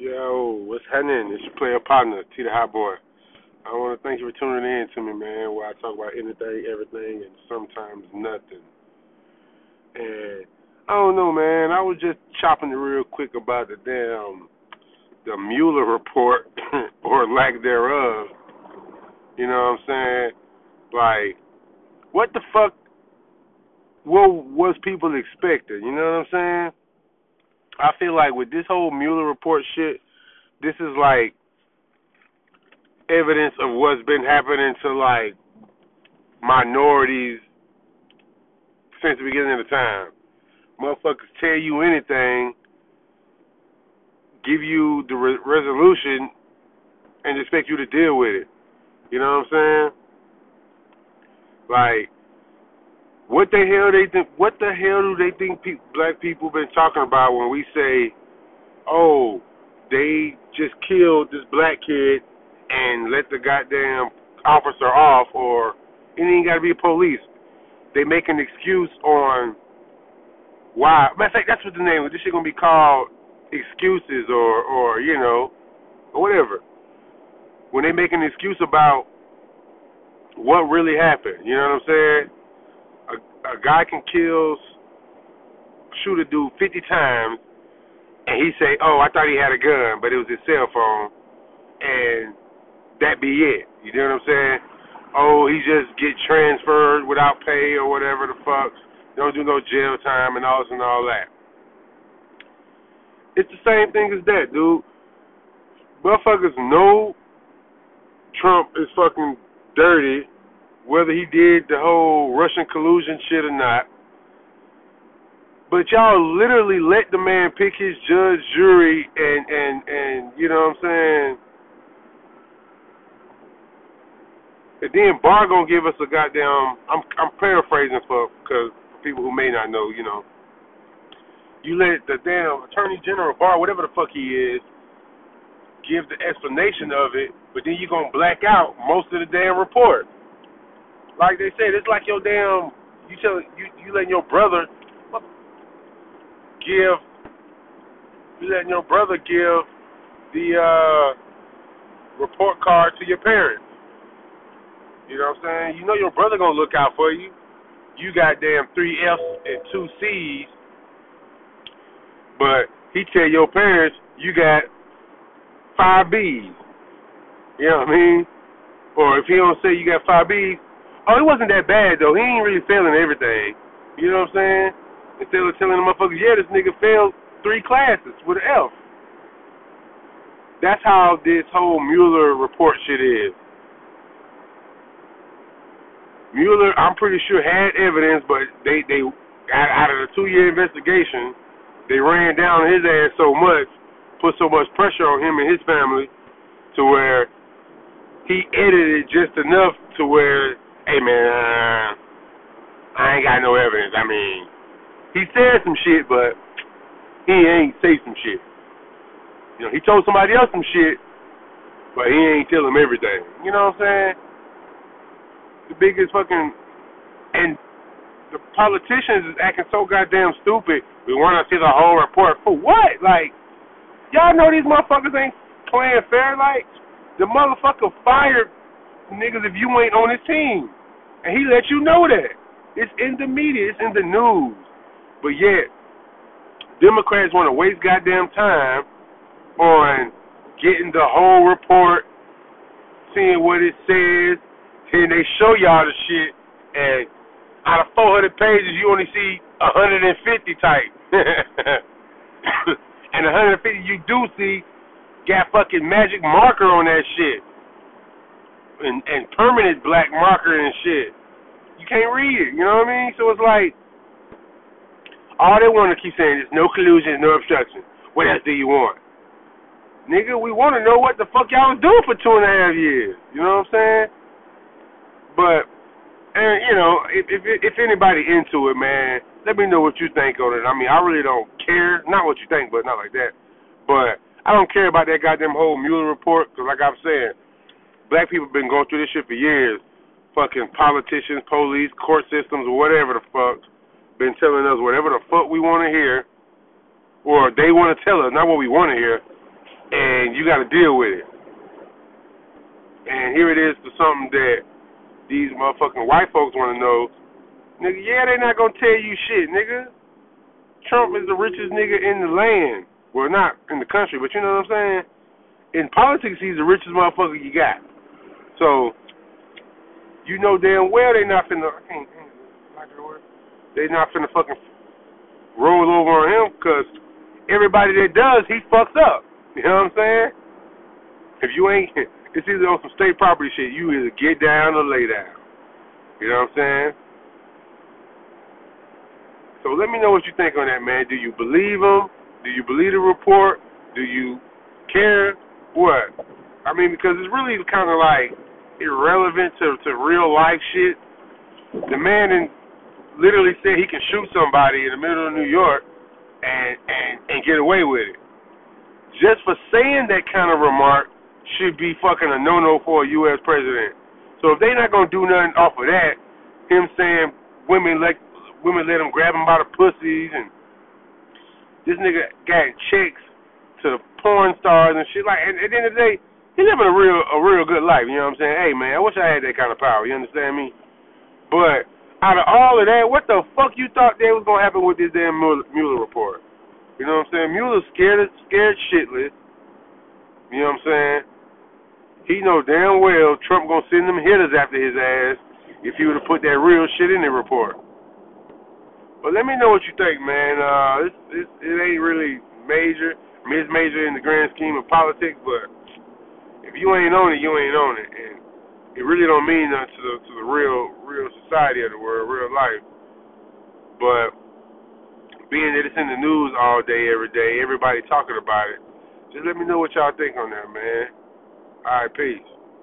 Yo, what's happening? It's your player partner, T the Hot Boy. I want to thank you for tuning in to me, man, where I talk about anything, everything, and sometimes nothing. And I don't know, man. I was just chopping it real quick about the damn the Mueller report or lack thereof. You know what I'm saying? Like, what the fuck? What was people expecting? You know what I'm saying? I feel like with this whole Mueller report shit, this is like evidence of what's been happening to like minorities since the beginning of the time. Motherfuckers tell you anything, give you the re- resolution, and expect you to deal with it. You know what I'm saying? Like, what the hell they think? What the hell do they think pe- black people been talking about when we say, "Oh, they just killed this black kid and let the goddamn officer off," or it ain't got to be police. They make an excuse on why. Matter of fact, that's what the name. This shit gonna be called excuses or or you know or whatever. When they make an excuse about what really happened, you know what I'm saying? A, guy can kill, shoot a dude 50 times, and he say, "Oh, I thought he had a gun, but it was his cell phone," and that be it. You know what I'm saying? Oh, he just get transferred without pay or whatever the fuck. Don't do no jail time and all this and all that. It's the same thing as that, dude. Motherfuckers know Trump is fucking dirty whether he did the whole Russian collusion shit or not. But y'all literally let the man pick his judge, jury, and and and you know what I'm saying. And then Barr gonna give us a goddamn. I'm I'm paraphrasing for because people who may not know, you know. You let the damn Attorney General Barr, whatever the fuck he is, give the explanation of it, but then you're gonna black out most of the damn report. Like they said, it's like your damn you tell you you letting your brother give you letting your brother give the uh report card to your parents. You know what I'm saying? You know your brother gonna look out for you. You got damn three F's and two C's, but he tell your parents you got five B's. You know what I mean? Or if he don't say you got five B's, Oh, it wasn't that bad though. He ain't really failing everything. You know what I'm saying? Instead of telling the motherfuckers, yeah, this nigga failed three classes with an F. That's how this whole Mueller report shit is. Mueller, I'm pretty sure had evidence, but they they out of the two year investigation, they ran down his ass so much, put so much pressure on him and his family, to where he edited just enough to where hey man, uh, I ain't got no evidence. I mean, he said some shit, but he ain't say some shit. You know, he told somebody else some shit, but he ain't tell him everything. You know what I'm saying? The biggest fucking and the politicians is acting so goddamn stupid. We want to see the whole report for what? Like, y'all know these motherfuckers ain't playing fair. Like, the motherfucker fired niggas if you ain't on his team. And he let you know that. It's in the media, it's in the news. But yet, Democrats want to waste goddamn time on getting the whole report, seeing what it says, and they show y'all the shit, and out of 400 pages, you only see 150 type. and 150 you do see got fucking magic marker on that shit and, and permanent black marker and shit. You can't read it, you know what I mean? So it's like all they want to keep saying is no collusion, no obstruction. What else do you want? Nigga, we want to know what the fuck y'all was doing for two and a half years. You know what I'm saying? But, and you know, if if if anybody into it, man, let me know what you think on it. I mean, I really don't care. Not what you think, but not like that. But I don't care about that goddamn whole Mueller report because, like I'm saying, black people been going through this shit for years. Fucking politicians, police, court systems, whatever the fuck, been telling us whatever the fuck we want to hear, or they want to tell us, not what we want to hear. and you got to deal with it. And here it is to something that these motherfucking white folks want to know. Nigga, yeah, they not gonna tell you shit, nigga. Trump is the richest nigga in the land. Well, not in the country, but you know what I'm saying. In politics, he's the richest motherfucker you got. So, you know damn well they not finna. I can't. They not finna fucking roll over on him because everybody that does, he fucks up. You know what I'm saying? If you ain't, it's either on some state property shit. You either get down or lay down. You know what I'm saying? So let me know what you think on that, man. Do you believe him? Do you believe the report? Do you care? What? I mean, because it's really kind of like irrelevant to to real life shit. The man in literally said he can shoot somebody in the middle of New York and and and get away with it. Just for saying that kind of remark should be fucking a no no for a U.S. president. So if they not gonna do nothing off of that, him saying women let women let him grab him by the pussies and this nigga got chicks to the porn stars and shit like and at the end of the day, he living a real a real good life, you know what I'm saying? Hey man, I wish I had that kind of power, you understand me? But out of all of that, what the fuck you thought that was gonna happen with this damn Mueller report? You know what I'm saying? Mueller's scared scared shitless. You know what I'm saying? He know damn well Trump gonna send them hitters after his ass if he would have put that real shit in the report. But let me know what you think, man. Uh, it's, it's, it ain't really major. I mean, it's major in the grand scheme of politics, but if you ain't on it, you ain't on it, and it really don't mean nothing to the to the real real society of the world, real life. But being that it's in the news all day, every day, everybody talking about it, just let me know what y'all think on that, man. All right, peace.